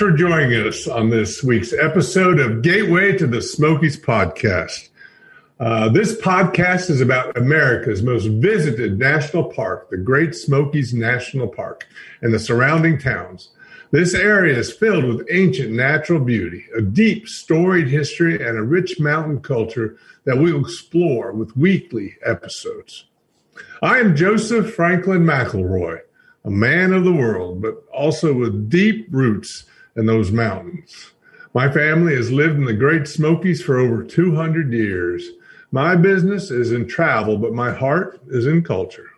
for joining us on this week's episode of Gateway to the Smokies podcast. Uh, this podcast is about America's most visited national park, the Great Smokies National Park, and the surrounding towns. This area is filled with ancient natural beauty, a deep storied history, and a rich mountain culture that we will explore with weekly episodes. I am Joseph Franklin McElroy a man of the world, but also with deep roots in those mountains. My family has lived in the Great Smokies for over 200 years. My business is in travel, but my heart is in culture.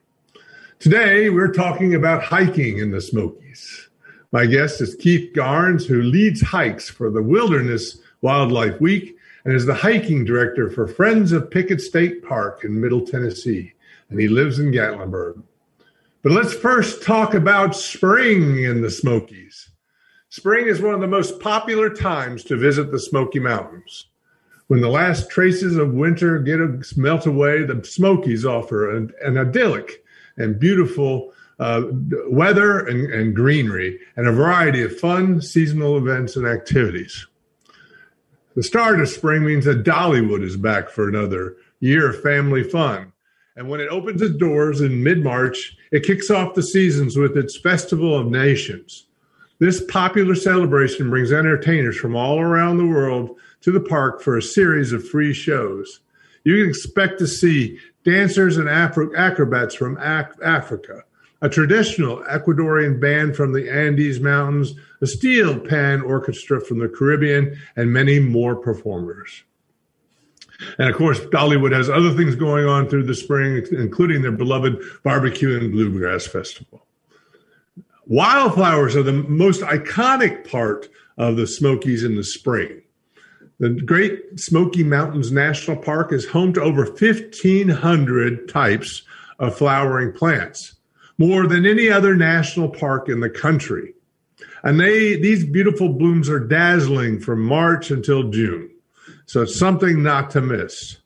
Today, we're talking about hiking in the Smokies. My guest is Keith Garnes, who leads hikes for the Wilderness Wildlife Week and is the hiking director for Friends of Pickett State Park in Middle Tennessee. And he lives in Gatlinburg. But let's first talk about spring in the Smokies. Spring is one of the most popular times to visit the Smoky Mountains. When the last traces of winter get a, melt away, the Smokies offer an, an idyllic and beautiful uh, weather and, and greenery and a variety of fun seasonal events and activities. The start of spring means that Dollywood is back for another year of family fun. And when it opens its doors in mid March, it kicks off the seasons with its Festival of Nations. This popular celebration brings entertainers from all around the world to the park for a series of free shows. You can expect to see dancers and Afro- acrobats from Af- Africa, a traditional Ecuadorian band from the Andes Mountains, a steel pan orchestra from the Caribbean, and many more performers. And of course, Dollywood has other things going on through the spring, including their beloved barbecue and bluegrass festival. Wildflowers are the most iconic part of the Smokies in the spring. The Great Smoky Mountains National Park is home to over 1,500 types of flowering plants, more than any other national park in the country. And they, these beautiful blooms are dazzling from March until June. So it's something not to miss.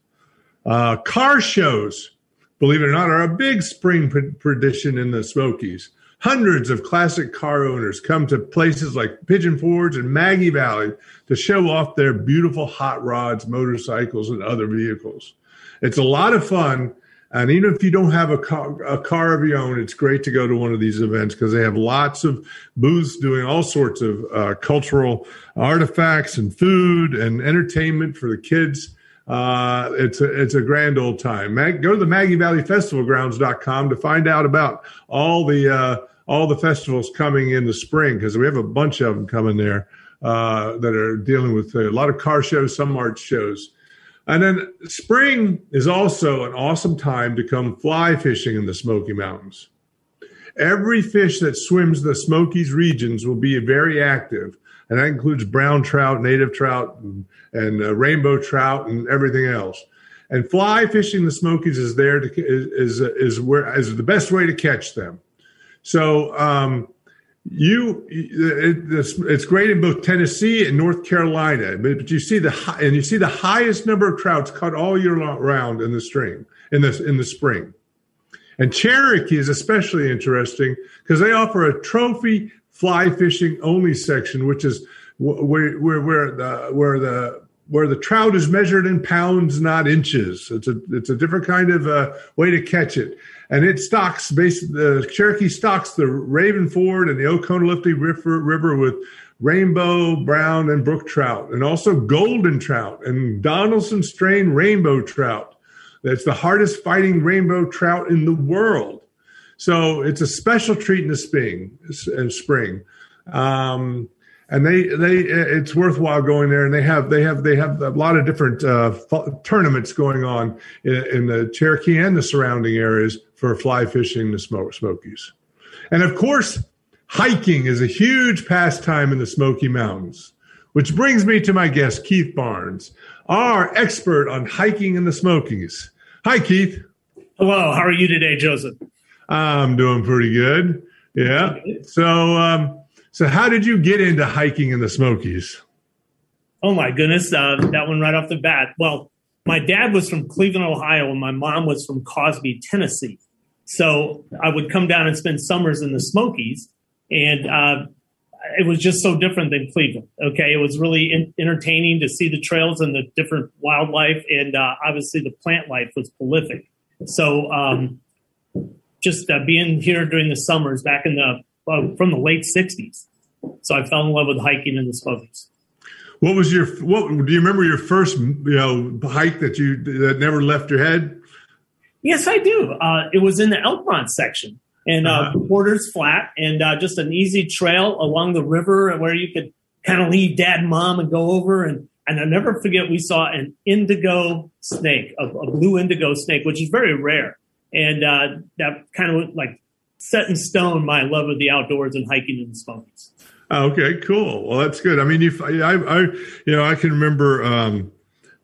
Uh, car shows, believe it or not, are a big spring tradition in the Smokies. Hundreds of classic car owners come to places like Pigeon Forge and Maggie Valley to show off their beautiful hot rods, motorcycles, and other vehicles. It's a lot of fun and even if you don't have a car, a car of your own, it's great to go to one of these events because they have lots of booths doing all sorts of uh, cultural artifacts and food and entertainment for the kids. Uh, it's a, it's a grand old time. Mag, go to the Maggie Valley Festival Grounds.com to find out about all the, uh, all the festivals coming in the spring because we have a bunch of them coming there, uh, that are dealing with a lot of car shows, some art shows. And then spring is also an awesome time to come fly fishing in the Smoky Mountains. Every fish that swims the Smokies regions will be very active, and that includes brown trout, native trout, and, and uh, rainbow trout, and everything else. And fly fishing the Smokies is there to is is, where is the best way to catch them. So um, you it, it's great in both Tennessee and North Carolina, but you see the and you see the highest number of trouts caught all year round in the spring in the in the spring. And Cherokee is especially interesting because they offer a trophy fly fishing only section, which is where where where the where the where the trout is measured in pounds, not inches. It's a it's a different kind of uh, way to catch it, and it stocks based the Cherokee stocks the Raven Fork and the Oconaluftee River, River with rainbow, brown, and brook trout, and also golden trout and Donaldson strain rainbow trout. That's the hardest fighting rainbow trout in the world. So it's a special treat in the spring. In spring. Um, and they they it's worthwhile going there and they have they have they have a lot of different uh, tournaments going on in, in, the cherokee and the surrounding areas for fly fishing the smoke smokies and of course hiking is a huge pastime in the smoky mountains which brings me to my guest keith barnes our expert on hiking in the smokies hi keith hello how are you today joseph i'm doing pretty good yeah so um, so, how did you get into hiking in the Smokies? Oh my goodness, uh, that one right off the bat. Well, my dad was from Cleveland, Ohio, and my mom was from Cosby, Tennessee. So I would come down and spend summers in the Smokies, and uh, it was just so different than Cleveland. Okay, it was really in, entertaining to see the trails and the different wildlife, and uh, obviously the plant life was prolific. So, um, just uh, being here during the summers back in the uh, from the late '60s, so I fell in love with hiking in the Smokies. What was your what? Do you remember your first you know hike that you that never left your head? Yes, I do. Uh, it was in the Elk section and uh, uh-huh. Porter's Flat, and uh, just an easy trail along the river where you could kind of leave dad and mom and go over. And, and I'll never forget, we saw an indigo snake, a, a blue indigo snake, which is very rare. And uh, that kind of like set in stone my love of the outdoors and hiking in the Smokies. Okay, cool. Well, that's good. I mean, you, I, I, you know, I can remember, um,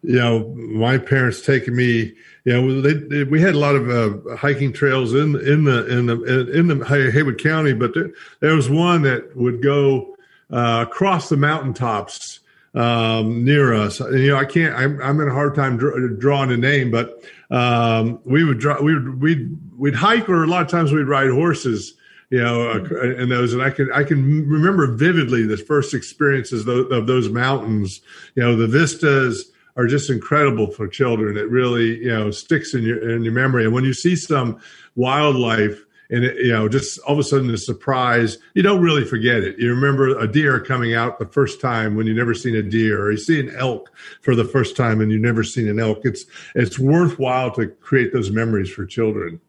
you know, my parents taking me You know, they, they, we had a lot of uh, hiking trails in in the in the in the Haywood County, but there, there was one that would go uh, across the mountaintops um, near us. You know, I can't. I'm, I'm in a hard time dr- drawing a name, but um, we would draw. We would we'd we'd hike, or a lot of times we'd ride horses. You know, uh, and those, and I can I can remember vividly the first experiences of, of those mountains. You know, the vistas are just incredible for children. It really, you know, sticks in your in your memory. And when you see some wildlife and it, you know, just all of a sudden a surprise, you don't really forget it. You remember a deer coming out the first time when you never seen a deer, or you see an elk for the first time and you've never seen an elk. It's it's worthwhile to create those memories for children.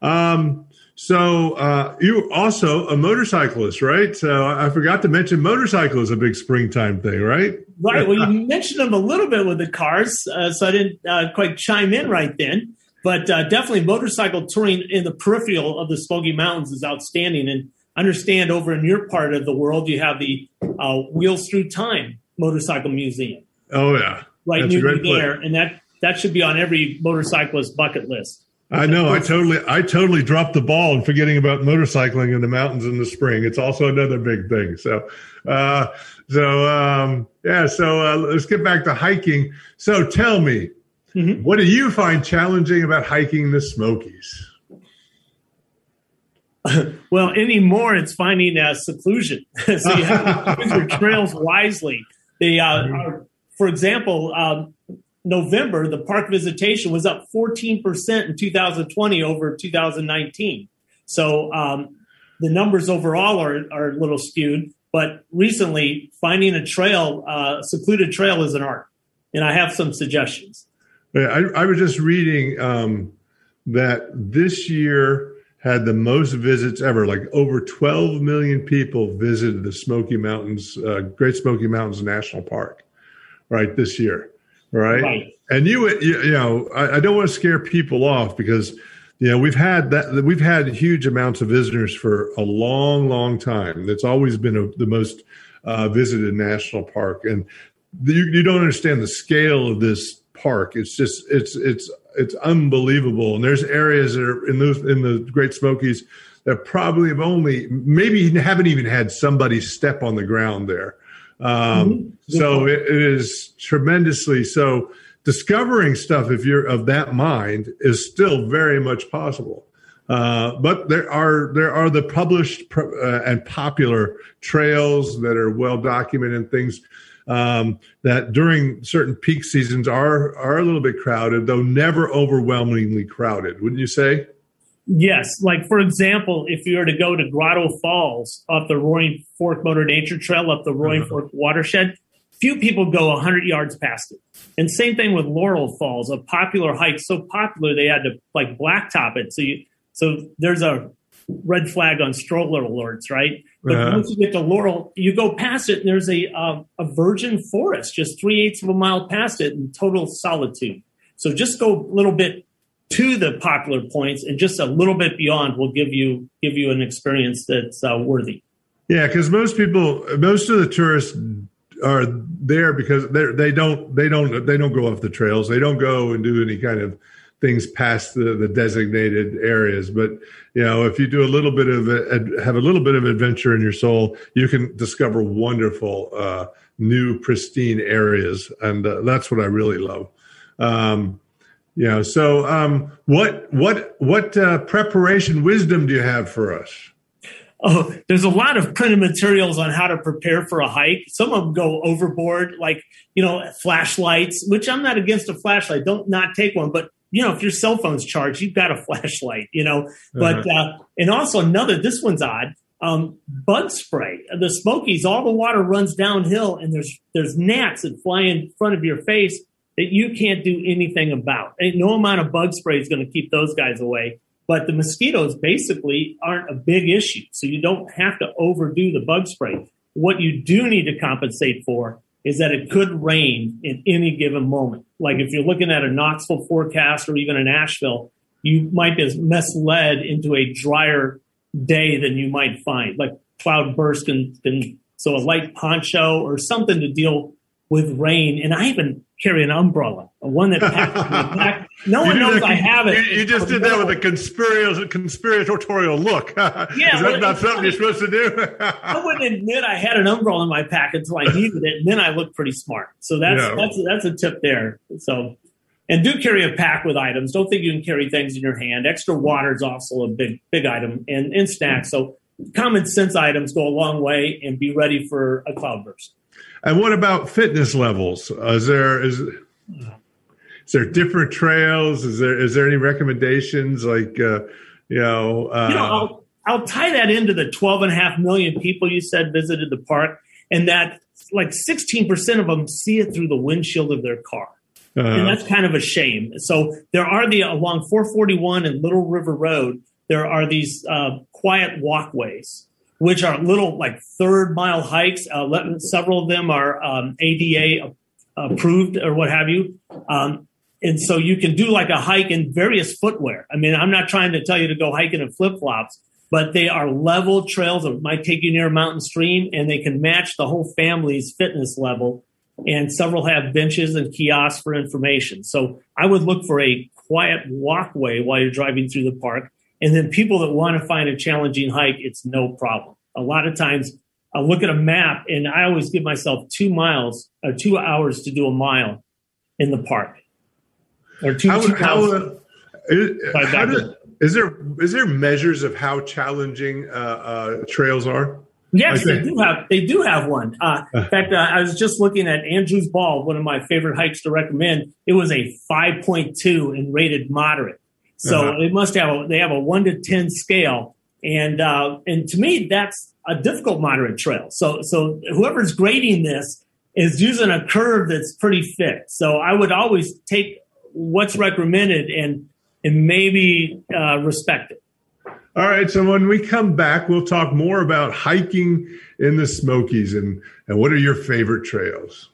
Um, so uh, you also a motorcyclist, right? So I forgot to mention motorcycle is a big springtime thing, right? Right. Well, you mentioned them a little bit with the cars, uh, so I didn't uh, quite chime in right then. But uh, definitely, motorcycle touring in the peripheral of the Smoky Mountains is outstanding. And understand over in your part of the world, you have the uh, Wheels Through Time Motorcycle Museum. Oh yeah, right That's near there, and that that should be on every motorcyclist bucket list. I know. I totally, I totally dropped the ball in forgetting about motorcycling in the mountains in the spring. It's also another big thing. So, uh, so um, yeah. So uh, let's get back to hiking. So tell me, mm-hmm. what do you find challenging about hiking the Smokies? well, anymore, it's finding uh, seclusion. so you have to use your trails wisely. They, uh, mm-hmm. are, for example, um, November, the park visitation was up 14% in 2020 over 2019. So um, the numbers overall are, are a little skewed, but recently finding a trail, uh, secluded trail is an art. And I have some suggestions. I, I was just reading um, that this year had the most visits ever, like over 12 million people visited the Smoky Mountains, uh, Great Smoky Mountains National Park, right, this year right? right. And you, you, you know, I, I, don't want to scare people off because, you know, we've had that, we've had huge amounts of visitors for a long, long time. It's always been a, the most uh, visited national park, and you, you don't understand the scale of this park. It's just, it's, it's, it's unbelievable. And there's areas that are in those in the Great Smokies that probably have only maybe haven't even had somebody step on the ground there. Um, mm-hmm. So it, it is tremendously so. Discovering stuff, if you're of that mind, is still very much possible. Uh, but there are there are the published uh, and popular trails that are well documented and things um, that during certain peak seasons are are a little bit crowded, though never overwhelmingly crowded. Wouldn't you say? Yes, like for example, if you were to go to Grotto Falls off the Roaring Fork Motor Nature Trail up the Roaring uh-huh. Fork watershed, few people go 100 yards past it. And same thing with Laurel Falls, a popular hike, so popular they had to like blacktop it. So you, so there's a red flag on stroller alerts, right? But uh-huh. once you get to Laurel, you go past it, and there's a uh, a virgin forest just three eighths of a mile past it in total solitude. So just go a little bit to the popular points and just a little bit beyond will give you give you an experience that's uh, worthy. Yeah, because most people, most of the tourists are there because they they don't they don't they don't go off the trails. They don't go and do any kind of things past the, the designated areas. But you know, if you do a little bit of a, have a little bit of adventure in your soul, you can discover wonderful uh, new pristine areas, and uh, that's what I really love. Um, yeah. So, um, what what what uh, preparation wisdom do you have for us? Oh, there's a lot of printed materials on how to prepare for a hike. Some of them go overboard, like you know, flashlights. Which I'm not against a flashlight. Don't not take one, but you know, if your cell phone's charged, you've got a flashlight. You know, but uh-huh. uh, and also another. This one's odd. Um, bug spray. The Smokies, all the water runs downhill, and there's there's gnats that fly in front of your face that you can't do anything about. And no amount of bug spray is going to keep those guys away. But the mosquitoes basically aren't a big issue. So you don't have to overdo the bug spray. What you do need to compensate for is that it could rain in any given moment. Like if you're looking at a Knoxville forecast or even in Asheville, you might be misled into a drier day than you might find. Like cloud burst and, and so a light poncho or something to deal with rain. And I even carry an umbrella, one that back. No one knows I have it. You, you just did that with a conspiratorial, conspiratorial look. yeah, Is that not something you're supposed to do? I wouldn't admit I had an umbrella in my pack until I needed it, and then I looked pretty smart. So that's yeah. that's that's a tip there. So. And do carry a pack with items. Don't think you can carry things in your hand. Extra water is also a big, big item, and, and snacks. So common sense items go a long way, and be ready for a cloudburst. And what about fitness levels? Uh, is there is is there different trails? Is there is there any recommendations like uh, you know? Uh, you know, I'll I'll tie that into the 12 and a half million people you said visited the park, and that like 16 percent of them see it through the windshield of their car. Uh-huh. And that's kind of a shame. So there are the along 441 and Little River Road. There are these uh, quiet walkways which are little like third mile hikes. Uh, several of them are um, ADA approved or what have you. Um, and so you can do like a hike in various footwear. I mean, I'm not trying to tell you to go hiking in flip flops, but they are level trails that might take you near a mountain stream and they can match the whole family's fitness level. And several have benches and kiosks for information. So I would look for a quiet walkway while you're driving through the park and then people that want to find a challenging hike, it's no problem. A lot of times I'll look at a map and I always give myself two miles or two hours to do a mile in the park. Or two, how, two how, uh, is, how did, is there is there measures of how challenging uh, uh, trails are? Yes, they do have. They do have one. Uh, in fact, uh, I was just looking at Andrews Bald, one of my favorite hikes to recommend. It was a 5.2 and rated moderate. So uh-huh. it must have a, they have a one to 10 scale. And, uh, and to me, that's a difficult moderate trail. So, so whoever's grading this is using a curve that's pretty fit. So I would always take what's recommended and, and maybe, uh, respect it. All right. So when we come back, we'll talk more about hiking in the Smokies and, and what are your favorite trails?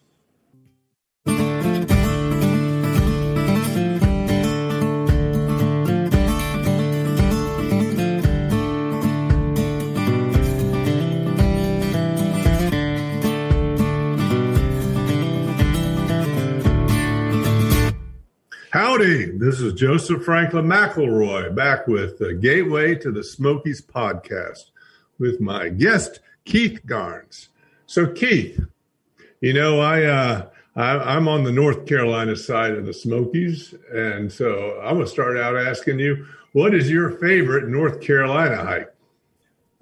Howdy, this is Joseph Franklin McElroy back with the Gateway to the Smokies podcast with my guest, Keith Garnes. So, Keith, you know, I, uh, I, am on the North Carolina side of the Smokies. And so I'm going to start out asking you, what is your favorite North Carolina hike?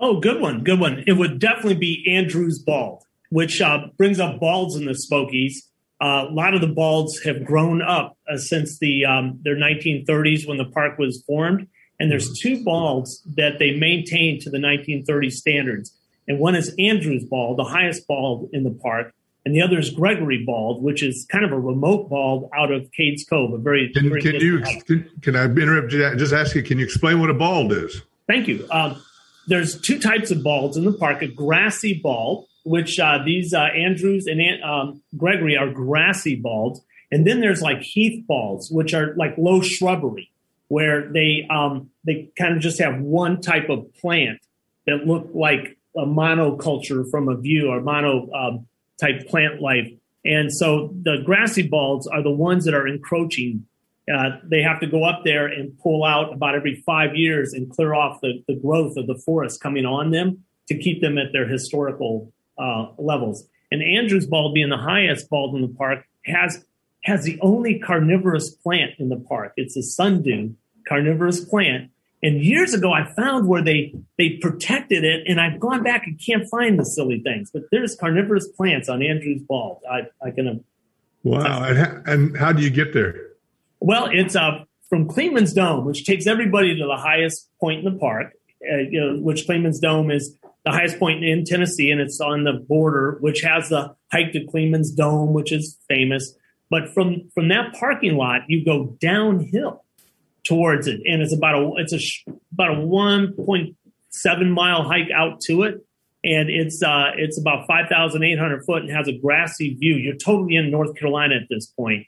Oh, good one. Good one. It would definitely be Andrews Bald, which uh, brings up balds in the Smokies. Uh, a lot of the balds have grown up uh, since the um, their 1930s when the park was formed, and there's two balds that they maintain to the 1930 standards. And one is Andrews Bald, the highest bald in the park, and the other is Gregory Bald, which is kind of a remote bald out of Cades Cove, a very. Can, very can you can, can, I interrupt? Just ask you. Can you explain what a bald is? Thank you. Um, there's two types of balds in the park: a grassy bald, which uh, these uh, Andrews and um, Gregory are grassy balds. And then there's like heath balds, which are like low shrubbery, where they um, they kind of just have one type of plant that look like a monoculture from a view or mono um, type plant life. And so the grassy balds are the ones that are encroaching. Uh, they have to go up there and pull out about every five years and clear off the, the growth of the forest coming on them to keep them at their historical uh, levels. And Andrews bald, being the highest bald in the park, has has the only carnivorous plant in the park. It's a sundew carnivorous plant, And years ago, I found where they they protected it, and I've gone back and can't find the silly things. But there's carnivorous plants on Andrews Bald. I, I can. Uh, wow! And how, and how do you get there? Well, it's uh, from Clingman's Dome, which takes everybody to the highest point in the park. Uh, you know, which Clingman's Dome is the highest point in Tennessee, and it's on the border, which has the hike to Clingman's Dome, which is famous. But from from that parking lot, you go downhill towards it, and it's about a it's a about a one point seven mile hike out to it, and it's uh, it's about five thousand eight hundred foot and has a grassy view. You're totally in North Carolina at this point,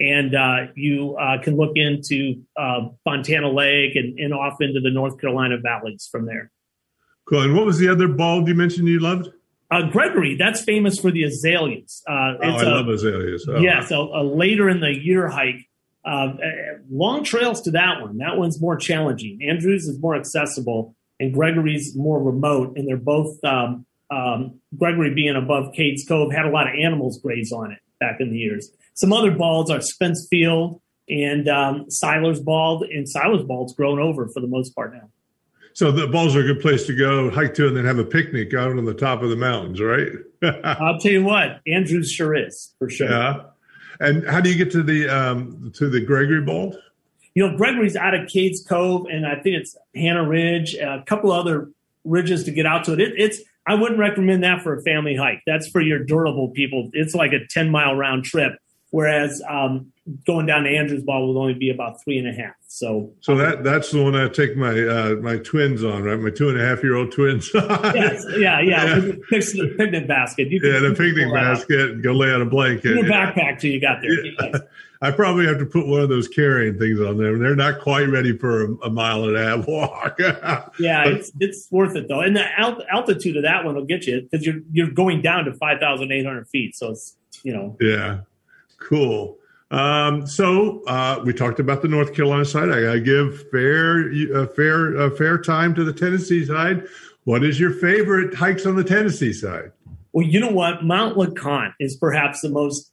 and uh, you uh, can look into uh, Fontana Lake and, and off into the North Carolina valleys from there. Cool. And what was the other bald you mentioned you loved? Uh, Gregory, that's famous for the azaleas. Uh, oh, I a, love azaleas. Oh. Yes, a, a, later in the year hike. Uh, long trails to that one. That one's more challenging. Andrews is more accessible, and Gregory's more remote. And they're both um, um, Gregory being above Cades Cove had a lot of animals graze on it back in the years. Some other balds are Spence Field and um, Siler's Bald, and Siler's Bald's grown over for the most part now. So the balls are a good place to go hike to and then have a picnic out on the top of the mountains, right? I'll tell you what, Andrews sure is for sure. Yeah. And how do you get to the um, to the Gregory Bald? You know, Gregory's out of Cades Cove, and I think it's Hannah Ridge, a couple other ridges to get out to it. it. It's I wouldn't recommend that for a family hike. That's for your durable people. It's like a ten mile round trip. Whereas um, going down to Andrews Bald will only be about three and a half. So, so that that's the one I take my uh, my twins on, right? My two and a half year old twins. yes, yeah, yeah. yeah. Picnic basket. You yeah, the picnic basket and go lay on a blanket. In a backpack till you got there. Yeah. I probably have to put one of those carrying things on there. They're not quite ready for a, a mile and a half walk. yeah, but, it's it's worth it though, and the alt- altitude of that one will get you because you're you're going down to five thousand eight hundred feet. So it's you know. Yeah. Cool. Um, so uh, we talked about the North Carolina side. I got to give fair, uh, fair, uh, fair time to the Tennessee side. What is your favorite hikes on the Tennessee side? Well, you know what? Mount LeConte is perhaps the most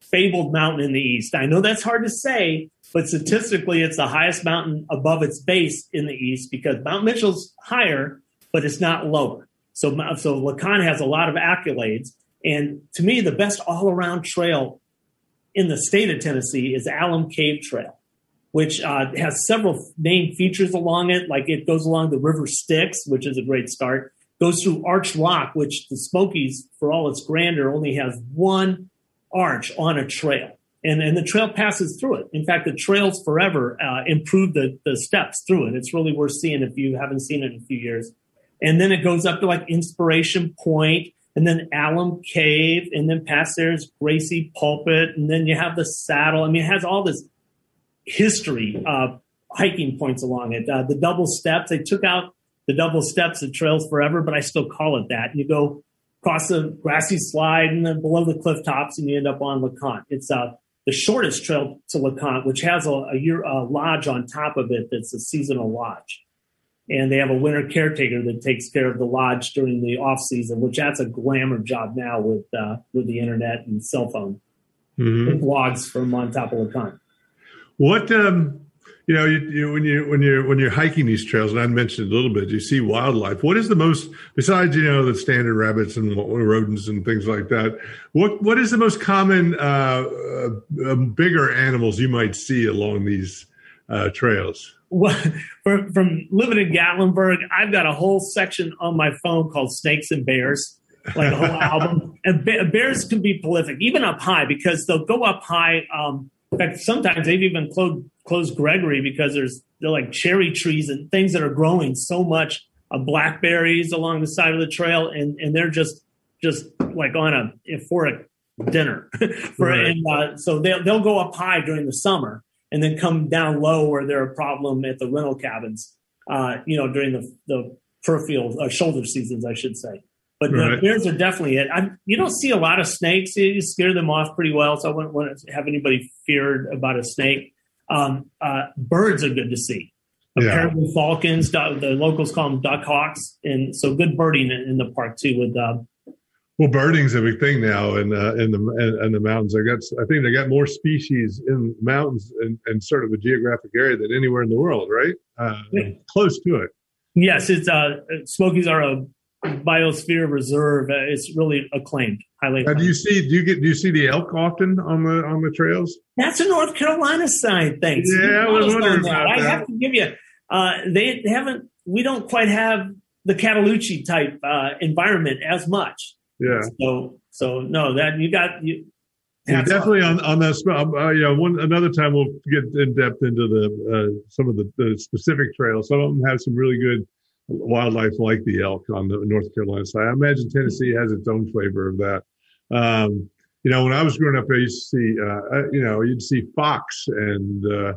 fabled mountain in the East. I know that's hard to say, but statistically, it's the highest mountain above its base in the East because Mount Mitchell's higher, but it's not lower. So, so LeConte has a lot of accolades. And to me, the best all around trail in the state of Tennessee is Alum Cave Trail, which uh, has several main features along it. Like it goes along the River Styx, which is a great start. Goes through Arch Rock, which the Smokies, for all its grandeur, only has one arch on a trail. And, and the trail passes through it. In fact, the Trails Forever uh, improved the, the steps through it. It's really worth seeing if you haven't seen it in a few years. And then it goes up to like Inspiration Point and then Alum Cave, and then past there is Gracie Pulpit, and then you have the saddle. I mean, it has all this history of hiking points along it. Uh, the double steps, they took out the double steps at Trails Forever, but I still call it that. You go across the grassy slide and then below the cliff tops, and you end up on LeConte. It's uh, the shortest trail to LeConte, which has a, a, year, a lodge on top of it that's a seasonal lodge and they have a winter caretaker that takes care of the lodge during the off season, which that's a glamour job now with uh, with the internet and cell phone mm-hmm. and blogs from on top of the con. What um, you know, you, you, when you when you're when you're hiking these trails, and I mentioned a little bit, you see wildlife. What is the most besides you know the standard rabbits and rodents and things like that? What what is the most common uh, uh, bigger animals you might see along these uh, from, from living in Gatlinburg, I've got a whole section on my phone called Snakes and Bears, like a whole album. And bears can be prolific, even up high, because they'll go up high. Um, in fact, sometimes they've even closed, closed Gregory because there's they're like cherry trees and things that are growing so much of blackberries along the side of the trail, and and they're just just like on a for a dinner for right. and uh, so they'll they'll go up high during the summer and then come down low where they're a problem at the rental cabins, uh, you know, during the, the fur field, uh, shoulder seasons, I should say. But right. the bears are definitely it. I, you don't see a lot of snakes. You scare them off pretty well, so I wouldn't want to have anybody feared about a snake. Um, uh, birds are good to see. Apparently, yeah. falcons. The locals call them duck hawks, and so good birding in, in the park too with uh, Well, birding's a big thing now in uh, in the in, in, the mountains. I got I think they got more species in mountains and, and sort of a geographic area than anywhere in the world, right? Uh, yeah. Close to it. Yes, it's uh, Smokies are a biosphere reserve. Uh, it's really acclaimed, highly. Acclaimed. do you see? Do you get? Do you see the elk often on the on the trails? That's a North Carolina side. Thanks. Yeah, I was wondering that. I have to give you. Uh, they haven't. We don't quite have the Cataloochee type uh, environment as much. Yeah. So so no, that you got you. Yeah, definitely on on that. Uh, you know, one another time we'll get in depth into the uh, some of the, the specific trails. Some of them have some really good wildlife like the elk on the North Carolina side. I imagine Tennessee has its own flavor of that. Um, you know, when I was growing up, I used to see, uh, you know, you'd see fox and, uh,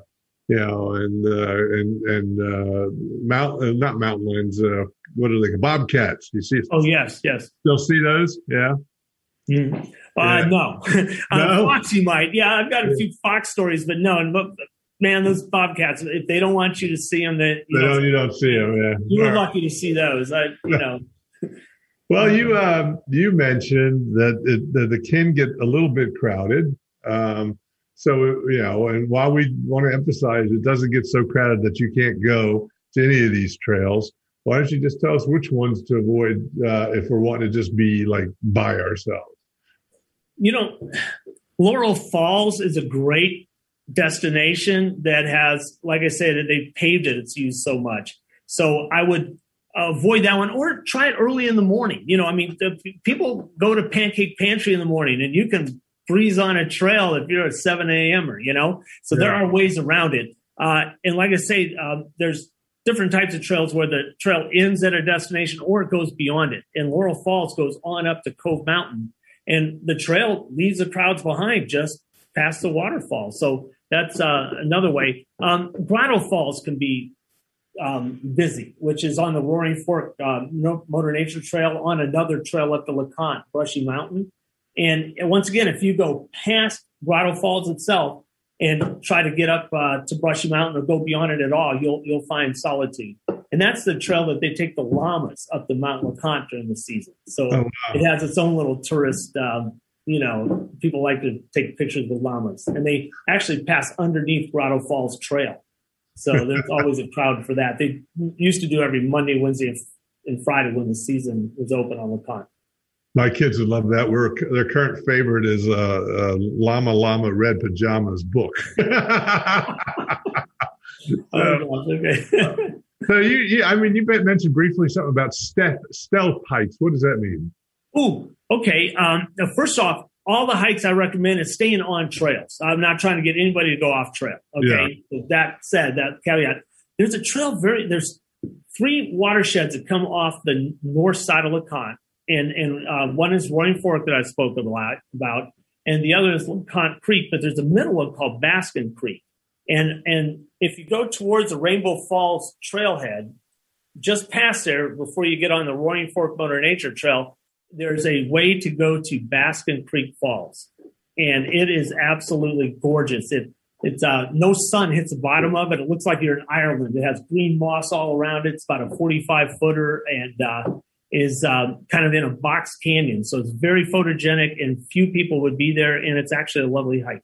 you know, and, uh, and, and, uh, mount, uh, not mountain lions, uh, what are they? Bobcats. You see? Oh, yes, yes. Still see those? Yeah. Mm. Uh, yeah. no, no? fox you might. Yeah, I've got a few fox stories, but no, And but man, those bobcats, if they don't want you to see them, that you, know, you don't see them. Yeah, you were lucky to see those. I, you know. well, you um, you mentioned that it, that the can get a little bit crowded. Um, so you know, and while we want to emphasize it doesn't get so crowded that you can't go to any of these trails, why don't you just tell us which ones to avoid uh, if we're wanting to just be like by ourselves? You know, Laurel Falls is a great destination that has, like I said, they paved it. It's used so much. So I would avoid that one or try it early in the morning. You know, I mean, the, people go to Pancake Pantry in the morning and you can breeze on a trail if you're at 7 a.m. or, you know, so yeah. there are ways around it. Uh, and like I say, um, there's different types of trails where the trail ends at a destination or it goes beyond it. And Laurel Falls goes on up to Cove Mountain and the trail leaves the crowds behind just past the waterfall. So that's uh, another way. Um, Falls can be um, busy, which is on the Roaring Fork uh, Motor Nature Trail on another trail up the LeConte, Brushy Mountain. And, once again, if you go past Grotto Falls itself and try to get up uh, to Brushy Mountain or go beyond it at all, you'll you'll find solitude. And that's the trail that they take the llamas up the Mount LeConte during the season. So oh, wow. it has its own little tourist um, you know, people like to take pictures with llamas, and they actually pass underneath Grotto Falls Trail. So there's always a crowd for that. They used to do every Monday, Wednesday, and Friday when the season was open on LeConte. My kids would love that. We're, their current favorite is uh, uh, Llama Llama Red Pajamas book. oh, okay. so you, you, I mean, you mentioned briefly something about stealth, stealth hikes. What does that mean? Ooh, okay. Um, first off, all the hikes I recommend is staying on trails. I'm not trying to get anybody to go off trail. Okay. Yeah. that said, that caveat, there's a trail very, there's three watersheds that come off the north side of LeConte. And, and uh, one is Roaring Fork that I spoke a lot about, and the other is LeConte Creek, but there's a middle one called Baskin Creek. And, and if you go towards the Rainbow Falls trailhead, just past there before you get on the Roaring Fork Motor Nature Trail, there's a way to go to Baskin Creek Falls, and it is absolutely gorgeous. It it's uh, no sun hits the bottom of it. It looks like you're in Ireland. It has green moss all around it. It's about a 45 footer and uh, is uh, kind of in a box canyon. So it's very photogenic, and few people would be there. And it's actually a lovely hike.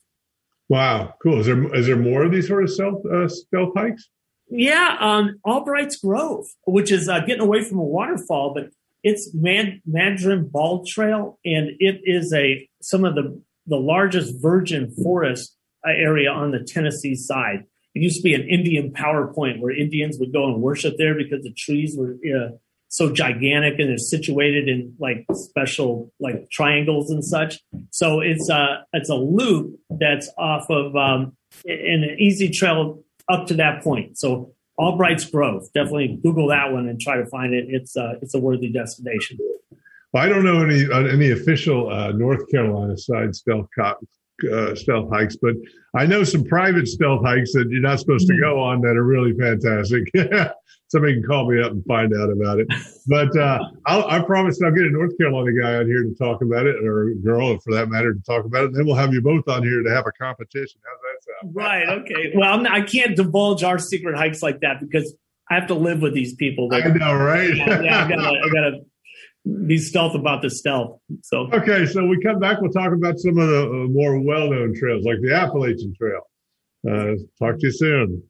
Wow, cool. Is there is there more of these sort of self, uh, stealth hikes? Yeah, um, Albright's Grove, which is uh, getting away from a waterfall, but it's Mad- Maddron Bald Trail, and it is a some of the the largest virgin forest uh, area on the Tennessee side. It used to be an Indian power point where Indians would go and worship there because the trees were uh, so gigantic and they're situated in like special like triangles and such. So it's a it's a loop that's off of um, an easy trail up to that point. So Albright's Grove. Definitely Google that one and try to find it. It's uh, it's a worthy destination. Well, I don't know any uh, any official uh, North Carolina side stealth uh, stealth hikes, but I know some private stealth hikes that you're not supposed to mm-hmm. go on that are really fantastic. Somebody can call me up and find out about it. But uh, i promise I'll get a North Carolina guy out here to talk about it, or a girl, for that matter, to talk about it. And then we'll have you both on here to have a competition. How's that sound? Right. Okay. Well, not, i can't divulge our secret hikes like that because I have to live with these people. That, I know, right? yeah, I gotta, I gotta be stealth about the stealth. So okay, so we come back. We'll talk about some of the uh, more well-known trails, like the Appalachian Trail. Uh, talk to you soon.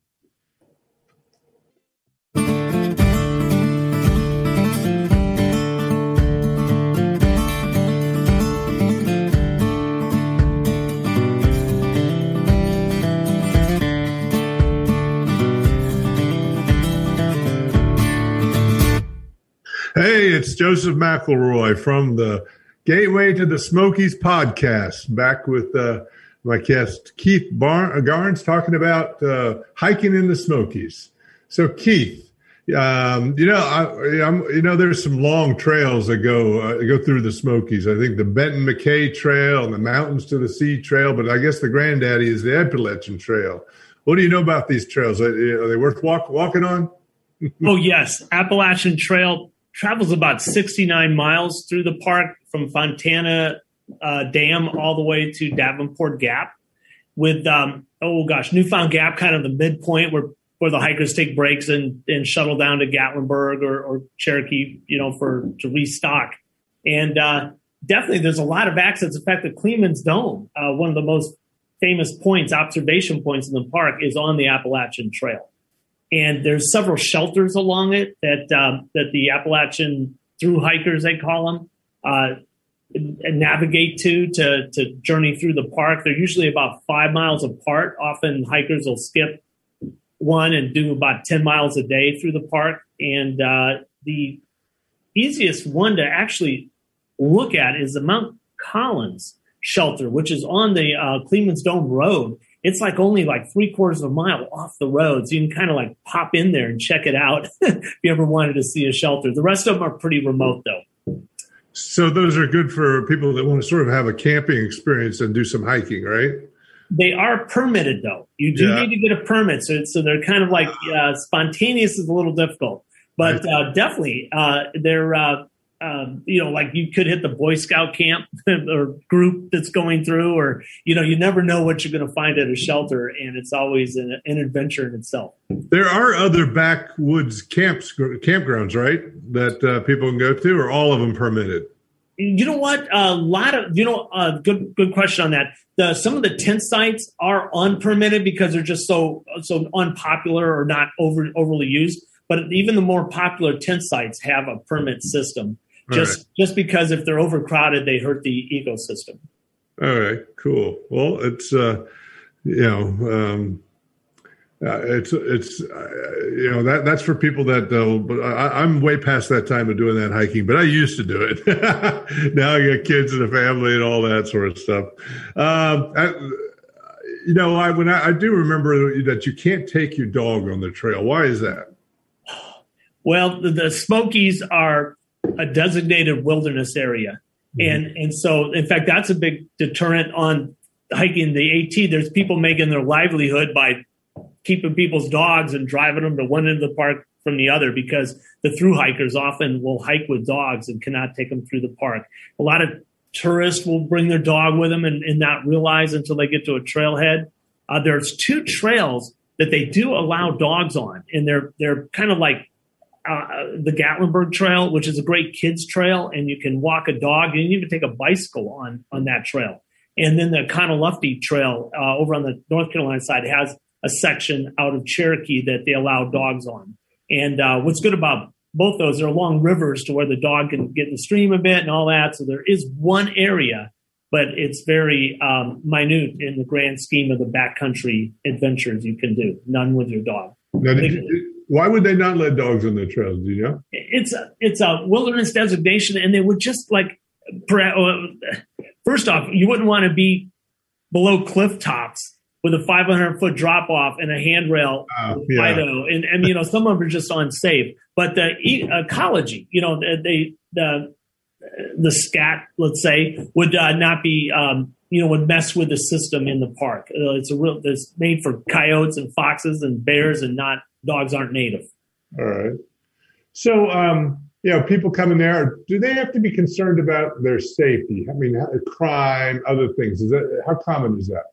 Hey, it's Joseph McElroy from the Gateway to the Smokies podcast, back with uh, my guest Keith Bar- uh, Garnes talking about uh, hiking in the Smokies. So, Keith, um, you know, I, I'm, you know, there's some long trails that go uh, go through the Smokies. I think the Benton MacKaye Trail and the Mountains to the Sea Trail, but I guess the granddaddy is the Appalachian Trail. What do you know about these trails? Are they worth walk, walking on? oh yes, Appalachian Trail travels about 69 miles through the park from Fontana uh, Dam all the way to Davenport Gap. With um, oh gosh, Newfound Gap, kind of the midpoint where where the hikers take breaks and, and shuttle down to Gatlinburg or, or Cherokee, you know, for to restock. And uh, definitely, there's a lot of access. In fact, the Clingman's Dome, uh, one of the most famous points, observation points in the park, is on the Appalachian Trail and there's several shelters along it that um, that the Appalachian through hikers they call them uh, navigate to to to journey through the park. They're usually about five miles apart. Often hikers will skip one and do about ten miles a day through the park. And uh, the easiest one to actually look at is the Mount Collins shelter, which is on the uh, Clingman's Dome Road it's like only like three quarters of a mile off the road. So you can kind of like pop in there and check it out if you ever wanted to see a shelter. The rest of them are pretty remote though. So those are good for people that want to sort of have a camping experience and do some hiking, right? They are permitted though. You do yeah. need to get a permit. So, so they're kind of like uh, spontaneous is a little difficult, but uh, definitely uh, they're uh, um, you know, like you could hit the Boy Scout camp or group that's going through, or you know, you never know what you're going to find at a shelter, and it's always an, an, adventure in itself. There are other backwoods camps, campgrounds, right, that uh, people can go to, or all of them permitted. You know what? A lot of you know, uh, good good question on that. The, some of the tent sites are unpermitted because they're just so so unpopular or not over overly used. But even the more popular tent sites have a permit system just right. just because if they're overcrowded, they hurt the ecosystem. All right, cool. Well, it's uh, you know. Um, uh, it's it's uh, you know that that's for people that uh, but I, am way past that time of doing that hiking, but I used to do it. now I got kids and a family and all that sort of stuff. Um, I, you know, I when I, I, do remember that you can't take your dog on the trail. Why is that? Well, the, the Smokies are a designated wilderness area. Mm-hmm. And and so in fact that's a big deterrent on hiking the AT. There's people making their livelihood by keeping people's dogs and driving them to one end of the park from the other because the through hikers often will hike with dogs and cannot take them through the park. A lot of tourists will bring their dog with them and, and not realize until they get to a trailhead. Uh, there's two trails that they do allow dogs on, and they're they're kind of like uh, the Gatlinburg Trail, which is a great kids trail, and you can walk a dog. You can even take a bicycle on on that trail. And then the Conaluftee Trail uh, over on the North Carolina side has a section out of Cherokee that they allow dogs on. And uh, what's good about both those, they're along rivers to where the dog can get in the stream a bit and all that. So there is one area, but it's very um, minute in the grand scheme of the backcountry adventures you can do. None with your dog. Now, you, why would they not let dogs on the trails? Do you know? It's a it's a wilderness designation, and they would just like first off, you wouldn't want to be below cliff tops with a 500 foot drop off and a handrail, uh, yeah. and and you know some of them are just unsafe. But the ecology, you know, they the the scat, let's say, would uh, not be um, you know would mess with the system in the park. Uh, it's a real it's made for coyotes and foxes and bears and not dogs aren't native. All right. So, um, you know, people coming there, do they have to be concerned about their safety? I mean, crime, other things. Is that how common is that?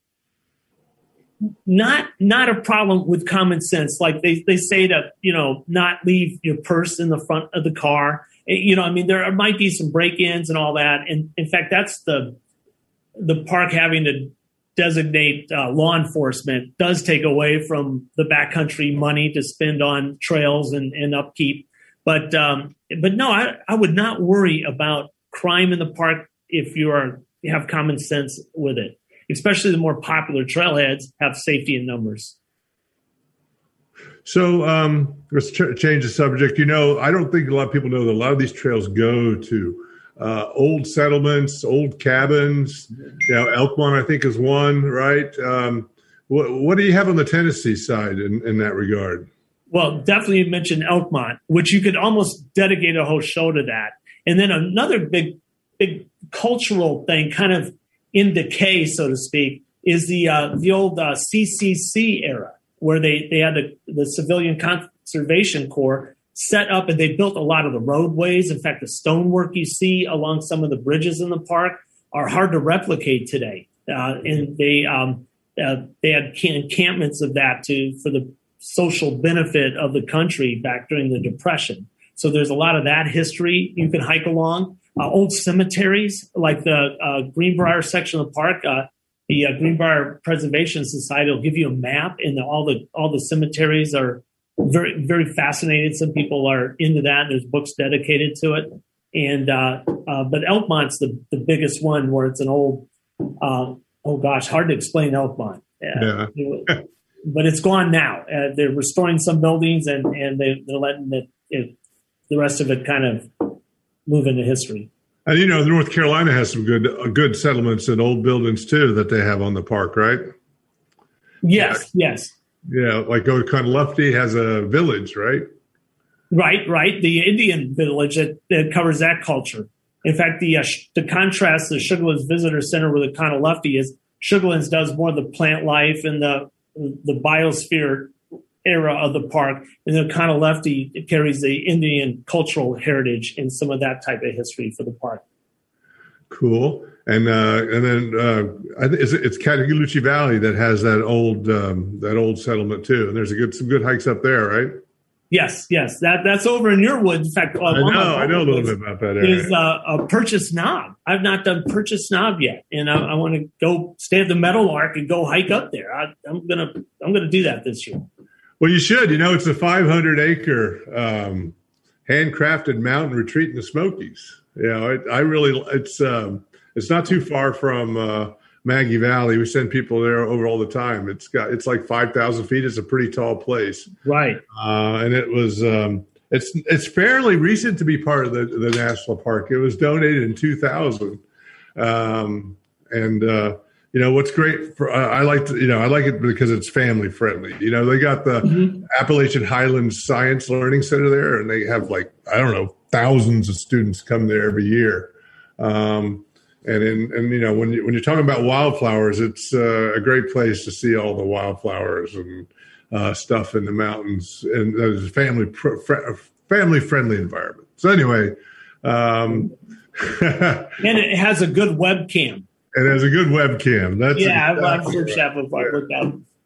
not not a problem with common sense. Like they they say to you know not leave your purse in the front of the car. Eh, you know, I mean, there might be some break-ins and all that. And in fact, that's the the park having to designate uh, law enforcement does take away from the backcountry money to spend on trails and, and upkeep. But um, but no, I, I would not worry about crime in the park if you are you have common sense with it. Especially the more popular trailheads have safety in numbers. So um, let's ch- change the subject. You know, I don't think a lot of people know that a lot of these trails go to uh, old settlements, old cabins. You know, Elkmont, I think, is one, right? Um, what, what, do you have on the Tennessee side in, in that regard? Well, definitely mention Elkmont, which you could almost dedicate a whole show to that. And then another big, big cultural thing, kind of in decay, so to speak, is the uh, the old uh, CCC era, where they they had the, the Civilian Conservation Corps set up and they built a lot of the roadways. In fact, the stonework you see along some of the bridges in the park are hard to replicate today. Uh, and they um, uh, they had encampments of that to for the social benefit of the country back during the Depression. So there's a lot of that history you can hike along. Uh, old cemeteries like the uh, Greenbrier section of the park. Uh, the uh, Greenbrier Preservation Society will give you a map, and the, all the all the cemeteries are very very fascinated. Some people are into that. There's books dedicated to it, and uh, uh, but Elkmont's the the biggest one where it's an old. Uh, oh gosh, hard to explain Elkmont. Yeah. but it's gone now. Uh, they're restoring some buildings and and they, are letting it, it, the rest of it kind of move into history. And you know, North Carolina has some good uh, good settlements and old buildings too that they have on the park, right? Yes, yeah. yes. Yeah, like Go Luftee has a village, right? Right, right. The Indian village that, that covers that culture. In fact, the uh, sh- to contrast the Sugarlands Visitor Center with the Luftee is Sugarlands does more of the plant life and the the biosphere era of the park, and the Luftee carries the Indian cultural heritage and some of that type of history for the park. Cool and uh, and then uh, it's, it's Cataloochee Valley that has that old um, that old settlement too, and there's a good some good hikes up there, right? Yes, yes, that that's over in your woods. In fact, uh, I know I know a little bit about that area. Is uh, a Purchase Knob. I've not done Purchase Knob yet, and I, I want to go stay at the Meadowlark and go hike up there. I, am gonna I'm gonna do that this year. Well, you should. You know, it's a 500 acre um, handcrafted mountain retreat in the Smokies. You know, it, I really it's. Um, it's not too far from uh, Maggie Valley. We send people there over all the time. It's got it's like five thousand feet. It's a pretty tall place, right? Uh, and it was um, it's it's fairly recent to be part of the the national park. It was donated in two thousand, um, and uh, you know what's great for uh, I like to, you know I like it because it's family friendly. You know they got the mm-hmm. Appalachian Highlands Science Learning Center there, and they have like I don't know thousands of students come there every year. Um, and in, and you know when you when you're talking about wildflowers, it's uh, a great place to see all the wildflowers and uh, stuff in the mountains, and there's a family fr- family friendly environment. So anyway, um, and it has a good webcam. It has a good webcam. That's yeah, I've watched App I've looked.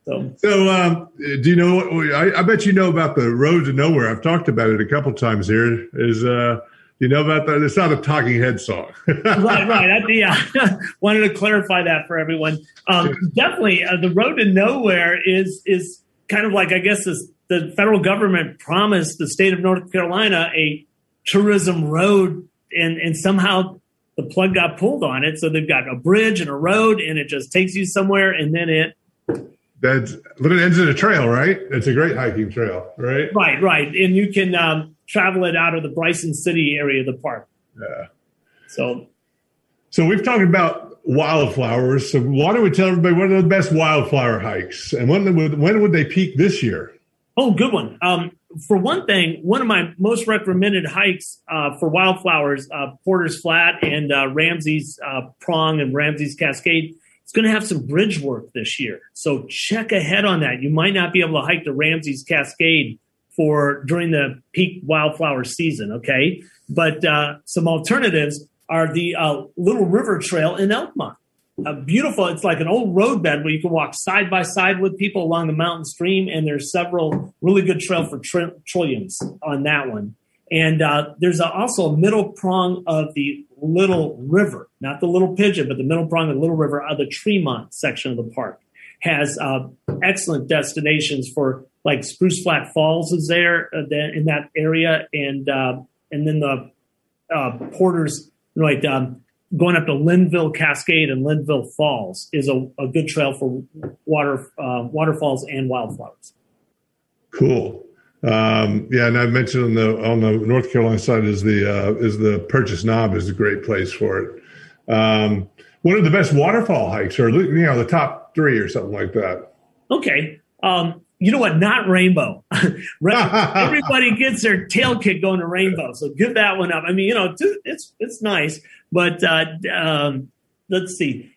So, so um, do you know what? I, I, bet you know about the road to nowhere. I've talked about it a couple times here. Is uh, you know about that? It's not a Talking Head song. right, right. I, yeah, wanted to clarify that for everyone. Um, definitely, uh, the road to nowhere is is kind of like I guess this, the federal government promised the state of North Carolina a tourism road, and and somehow the plug got pulled on it. So they've got a bridge and a road, and it just takes you somewhere, and then it that's but it ends in a trail, right? It's a great hiking trail, right? Right, right, and you can um, travel it out of the Bryson City area of the park. Yeah. So, so we've talked about wildflowers. So why don't we tell everybody what are the best wildflower hikes and when would when would they peak this year? Oh, good one. Um, for one thing, one of my most recommended hikes uh, for wildflowers, uh, Porter's Flat and uh, Ramsey's uh, Prong and Ramsey's Cascade, it's going to have some bridge work this year. So check ahead on that. You might not be able to hike the Ramsey's Cascade for during the peak wildflower season. Okay, but uh, some alternatives are the uh, Little River Trail in Elkmont. a beautiful. It's like an old roadbed where you can walk side by side with people along the mountain stream, and there's several really good trail for tri- trilliums on that one. And uh, there's a, also a middle prong of the Little River, not the Little Pigeon, but the middle prong of the Little River of the Tremont section of the park has uh, excellent destinations for like Spruce Flat Falls is there uh, in that area, and uh, and then the uh, Porter's like um, going up to Linville Cascade and Linville Falls is a, a good trail for water uh, waterfalls and wildflowers. Cool. Um, yeah, and I mentioned on the on the North Carolina side is the uh, is the Purchase Knob is a great place for it. Um, one of the best waterfall hikes, or you know, the top three or something like that. Okay. Um, you know what? Not Rainbow. Everybody gets their tail kick going to Rainbow, so give that one up. I mean, you know, it's it's nice, but uh, um, let's see.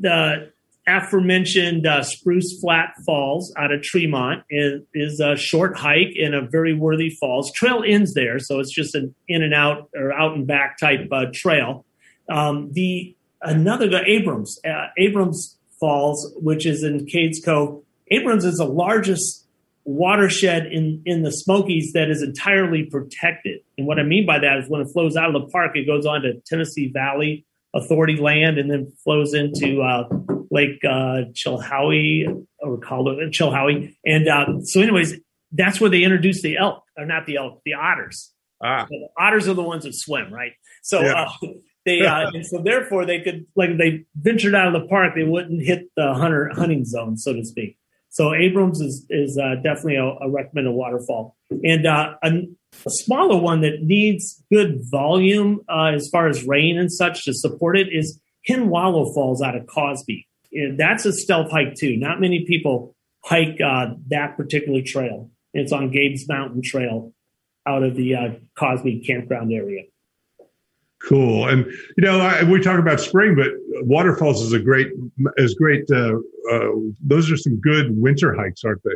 The aforementioned uh, Spruce Flat Falls out of Tremont is, is a short hike in a very worthy falls. Trail ends there, so it's just an in and out or out and back type uh, trail. Um, the another the Abrams uh, Abrams Falls, which is in Cades Cove. Abrams is the largest watershed in in the Smokies that is entirely protected. And what I mean by that is when it flows out of the park, it goes on to Tennessee Valley Authority land and then flows into uh, Lake uh, Chilhowee or called it Chilhowee. And uh, so, anyways, that's where they introduced the elk, or not the elk, the otters. Ah. the otters are the ones that swim, right? So yeah. uh, they uh, and so therefore they could like they ventured out of the park, they wouldn't hit the hunter hunting zone, so to speak. So Abrams is is uh, definitely a, a, recommended waterfall, and uh, a, a, smaller one that needs good volume uh, as far as rain and such to support it is Hen Wallow Falls out of Cosby. And that's a stealth hike too. Not many people hike uh, that particular trail. It's on Gabe's Mountain Trail out of the uh, Cosby campground area. Cool. And you know, I, we talk about spring, but waterfalls is a great, is great. Uh, uh, those are some good winter hikes, aren't they?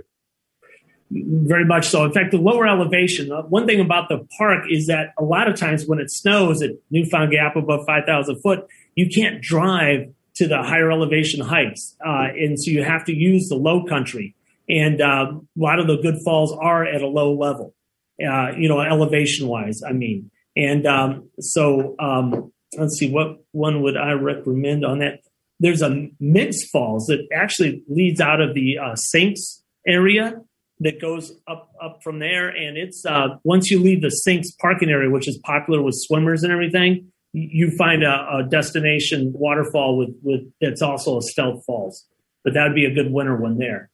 Very much so. In fact, the lower elevation. Uh, one thing about the park is that a lot of times when it snows at Newfound Gap above five thousand foot, you can't drive to the higher elevation hikes, uh, and so you have to use the low country. And uh, a lot of the good falls are at a low level, uh, you know, elevation wise. I mean. And um, so um, let's see, what one would I recommend on that? There's a Meigs Falls that actually leads out of the uh, Sinks area that goes up up from there, and it's uh, once you leave the Sinks parking area, which is popular with swimmers and everything, you find a, a destination waterfall with with that's also a stealth falls. But that would be a good winter one there.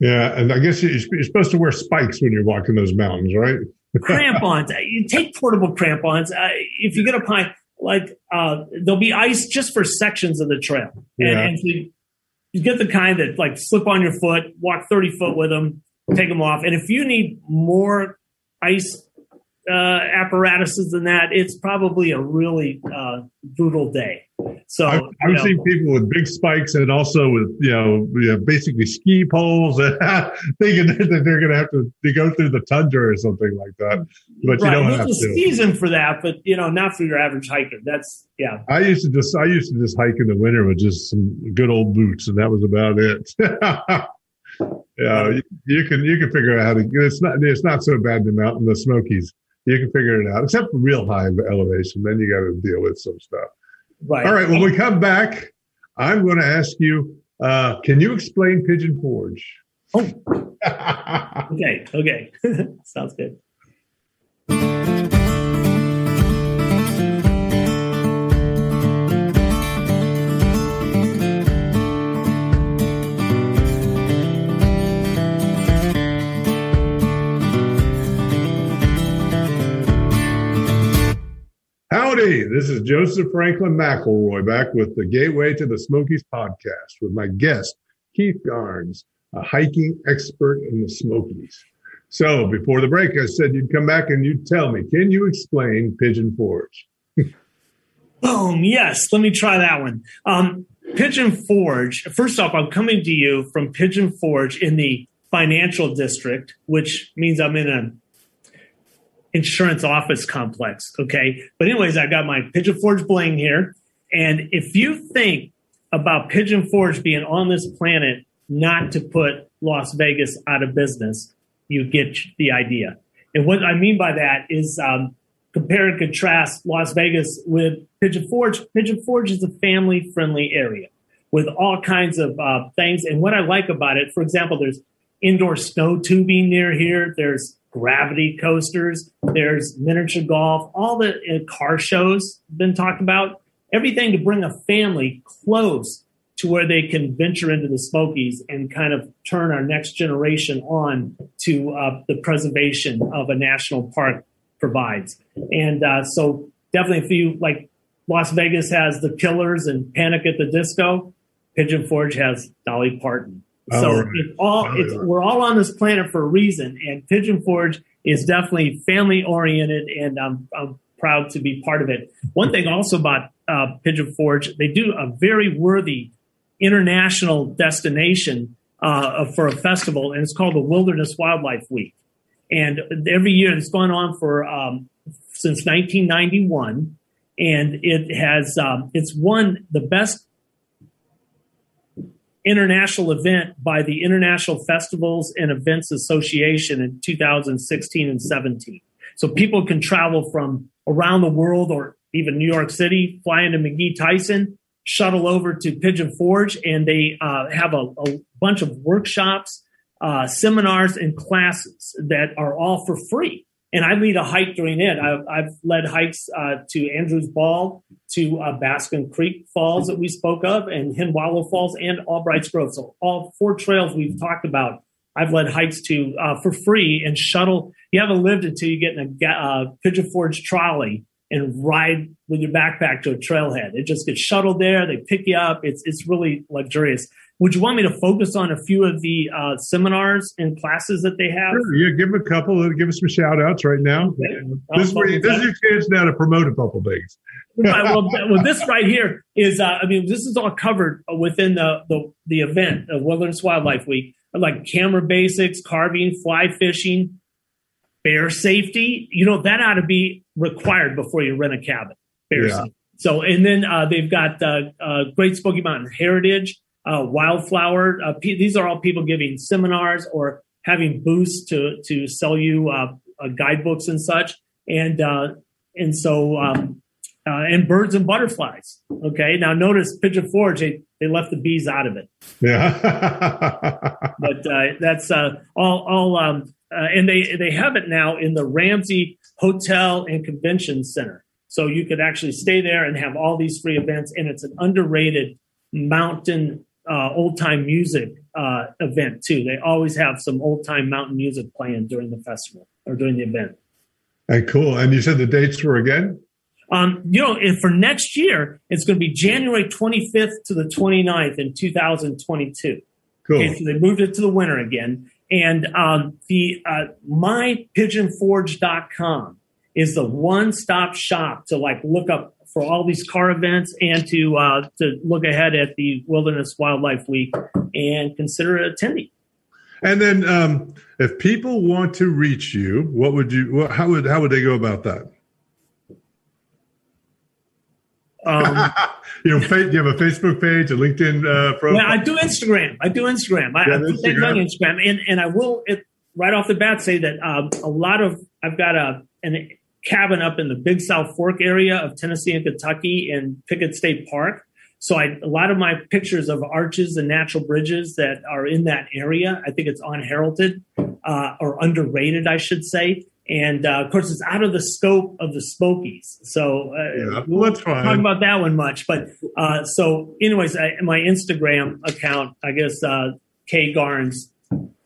Yeah, and I guess you're supposed to wear spikes when you're walking those mountains, right? crampons. You take portable crampons. Uh, if you get a pine, like uh, there'll be ice just for sections of the trail, and, yeah. and you, you get the kind that like slip on your foot, walk thirty foot with them, take them off, and if you need more ice uh, apparatuses than that, it's probably a really uh, brutal day. So I've, I've seen people with big spikes and also with you know, basically ski poles, thinking that they're going to have to, to go through the tundra or something like that. But right. you don't There's have a to. season for that, but you know, not for your average hiker. That's yeah. I used to just I used to just hike in the winter with just some good old boots, and that was about it. yeah, you, you, can you can figure out how to. It's not it's not so bad in the mountain, the Smokies you can figure it out, except for real high elevation. Then you got to deal with some stuff. Right. All right. When we come back, I'm going to ask you uh, can you explain Pigeon Forge? Oh. okay. Okay. Sounds good. Howdy, this is Joseph Franklin McElroy back with the Gateway to the Smokies podcast with my guest, Keith Garnes, a hiking expert in the Smokies. So before the break, I said you'd come back and you'd tell me, can you explain Pigeon Forge? Boom. Yes. Let me try that one. Um, Pigeon Forge. First off, I'm coming to you from Pigeon Forge in the financial district, which means I'm in a insurance office complex. Okay. But anyways, I've got my Pigeon Forge bling here. And if you think about Pigeon Forge being on this planet not to put Las Vegas out of business, you get the idea. And what I mean by that is um, compare and contrast Las Vegas with Pigeon Forge. Pigeon Forge is a family friendly area with all kinds of uh, things. And what I like about it, for example, there's indoor snow tubing near here. There's gravity coasters. There's miniature golf. All the uh, car shows been talked about. Everything to bring a family close to where they can venture into the Smokies and kind of turn our next generation on to uh, the preservation of a national park provides. And uh, so definitely if you like Las Vegas has the Killers and Panic at the Disco, Pigeon Forge has Dolly Parton. So right. it's all it's, we're all on this planet for a reason, and Pigeon Forge is definitely family oriented, and I'm, I'm proud to be part of it. One thing also about uh, Pigeon Forge, they do a very worthy international destination uh, for a festival, and it's called the Wilderness Wildlife Week. And every year it's gone on for um, since 1991, and it has um, it's won the best international event by the International Festivals and Events Association in 2016 and 17. So people can travel from around the world or even New York City, fly into McGhee Tyson, shuttle over to Pigeon Forge, and they uh, have a, a, bunch of workshops, uh, seminars, and classes that are all for free. And I lead a hike during it. I've, I've led hikes uh, to Andrews Bald, to uh, Baskin Creek Falls that we spoke of, and Hen Wallow Falls, and Albright's Grove. So all four trails we've talked about, I've led hikes to uh, for free and shuttle. You haven't lived until you get in a uh, Pigeon Forge trolley and ride with your backpack to a trailhead. It just gets shuttled there. They pick you up. It's it's really luxurious. Would you want me to focus on a few of the uh, seminars and classes that they have? Sure, yeah, give them a couple. Give us some shout outs right now. Okay. This, this is your chance now to promote a couple things. right, well, well, this right here is, uh, I mean, this is all covered within the, the, the event of Wilderness Wildlife Week, like camera basics, carving, fly fishing, bear safety. You know, that ought to be required before you rent a cabin. Bear yeah. So, and then uh, they've got uh, uh, Great Smoky Mountain Heritage, uh, Wildflower. Uh, these are all people giving seminars or having booths to to sell you uh, guidebooks and such. And and so um, and birds and butterflies. Okay, now notice Pigeon Forge. They they left the bees out of it. Yeah, but that's all all. Um, and they they have it now in the Ramsey Hotel and Convention Center. So you could actually stay there and have all these free events. And it's an underrated mountain uh, old time music uh, event too. They always have some old time mountain music playing during the festival or during the event. Hey, cool. And you said the dates were again? Um, you know, for next year, it's going to be January 25th to the 29th in 2022. Cool. Okay, so they moved it to the winter again. And um, the uh, mypigeonforge.com is the one-stop shop to like look up for all these car events and to uh, to look ahead at the Wilderness Wildlife Week and consider attending. And then, um, if people want to reach you, what would you? How would how would they go about that? Um, you know, you have a Facebook page, a LinkedIn uh, profile. Yeah, I do Instagram. I do Instagram. I, I Instagram. on Instagram, and and I will it, right off the bat say that um, a lot of I've got a an cabin up in the Big South Fork area of Tennessee and Kentucky in Pickett State Park. So I, a lot of my pictures of arches and natural bridges that are in that area, I think it's unheralded uh, or underrated, I should say. And uh, of course, it's out of the scope of the Smokies. So uh, yeah, well, that's fine. Talk about that one much, but uh, so anyways, I, my Instagram account, I guess uh, K Garns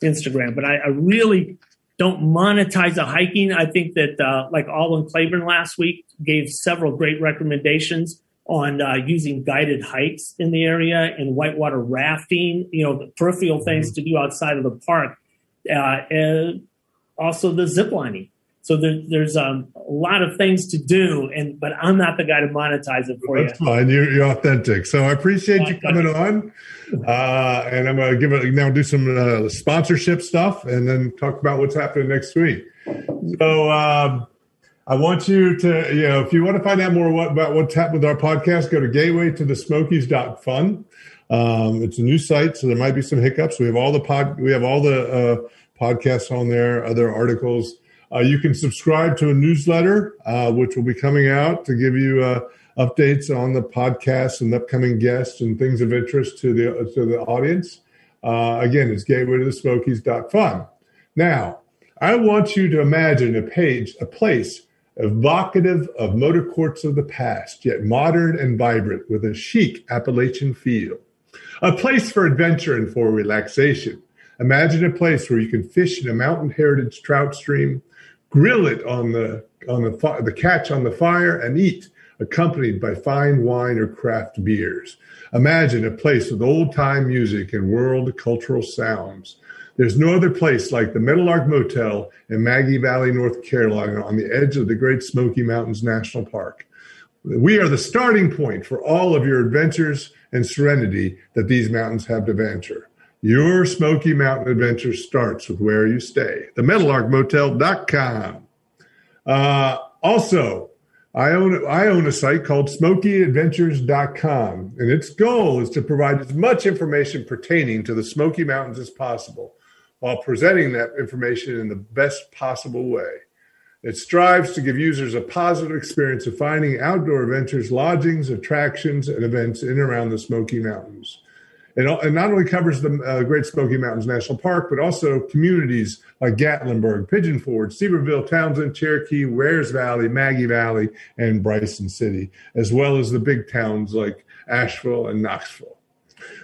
Instagram, but I, I, really don't monetize the hiking. I think that uh, like Alwyn Claiborne last week gave several great recommendations on uh, using guided hikes in the area and whitewater rafting. You know, the peripheral things to do outside of the park. Uh, and also the zip lining. So there, there's um, a lot of things to do, and but I'm not the guy to monetize it for That's you. That's fine. You're, you're, authentic. So I appreciate you coming on, uh, and I'm gonna give it now. Do some uh, sponsorship stuff, and then talk about what's happening next week. So um, I want you to, you know, if you want to find out more what, about what's happened with our podcast, go to gatewaytothesmokies.fun. Um, it's a new site, so there might be some hiccups. We have all the pod, we have all the uh, podcasts on there, other articles. Uh, you can subscribe to a newsletter, uh, which will be coming out to give you uh, updates on the podcast and upcoming guests and things of interest to the to the audience. Uh, again, it's gateway to the smokies.fun. Now, I want you to imagine a page, a place evocative of motor courts of the past, yet modern and vibrant with a chic Appalachian feel. A place for adventure and for relaxation. Imagine a place where you can fish in a mountain heritage trout stream, grill it on the on the the catch on the fire, and eat, accompanied by fine wine or craft beers. Imagine a place with old time music and world cultural sounds. There's no other place like the Meadowlark Motel in Maggie Valley, North Carolina, on the edge of the Great Smoky Mountains National Park. We are the starting point for all of your adventures and serenity that these mountains have to venture. Your Smoky Mountain adventure starts with where you stay. The MeadowlarkMotel.com. Uh, also, I own I own a site called SmokyAdventures.com, and its goal is to provide as much information pertaining to the Smoky Mountains as possible, while presenting that information in the best possible way. It strives to give users a positive experience of finding outdoor adventures, lodgings, attractions, and events in and around the Smoky Mountains. It, it not only covers the uh, Great Smoky Mountains National Park, but also communities like Gatlinburg, Pigeon Forge, Sevierville, Townsend, Cherokee, Wears Valley, Maggie Valley, and Bryson City, as well as the big towns like Asheville and Knoxville.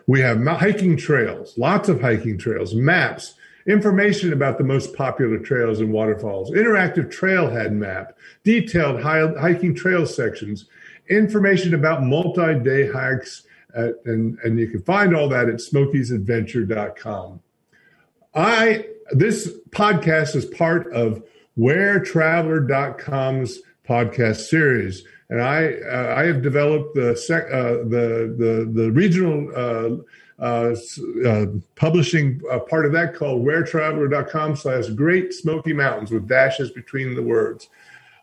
We have hiking trails, lots of hiking trails, maps, information about the most popular trails and waterfalls, interactive trailhead map, detailed hiking trail sections, information about multi day hikes at, and, and you can find all that at smokiesadventure.com. I this podcast is part of wheretraveler.com's podcast series and I uh, I have developed the sec, uh, the the the regional uh, uh, uh publishing uh, part of that called wheretraveler.com slash Great Smoky Mountains with dashes between the words.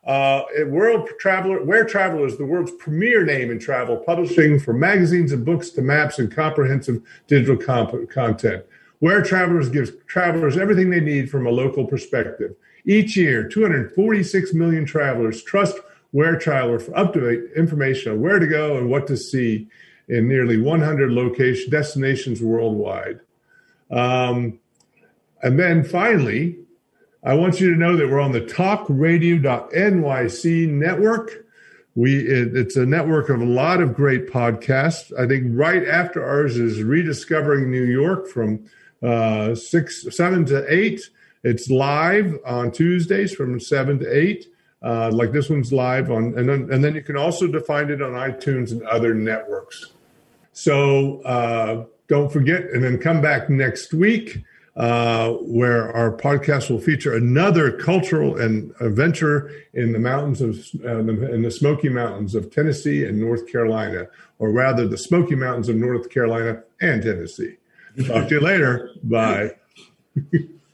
Uh, World Traveler, Where Traveler is the world's premier name in travel, publishing from magazines and books to maps and comprehensive digital comp- content. Where Travelers gives travelers everything they need from a local perspective. Each year, 246 million travelers trust Where Traveler for up to date information on where to go and what to see in nearly 100 location destinations worldwide. Um, and then finally, I want you to know that we're on the talkradio.nyc network. We it, it's a network of a lot of great podcasts. I think right after ours is Rediscovering New York from uh, six, seven to eight. It's live on Tuesdays from seven to eight. Uh, like this one's live on, and then and then you can also find it on iTunes and other networks. So uh, don't forget, and then come back next week uh, where our podcast will feature another cultural and adventure in the mountains of uh, in the Smoky Mountains of Tennessee and North Carolina, or rather, the Smoky Mountains of North Carolina and Tennessee. Talk to you later. Bye.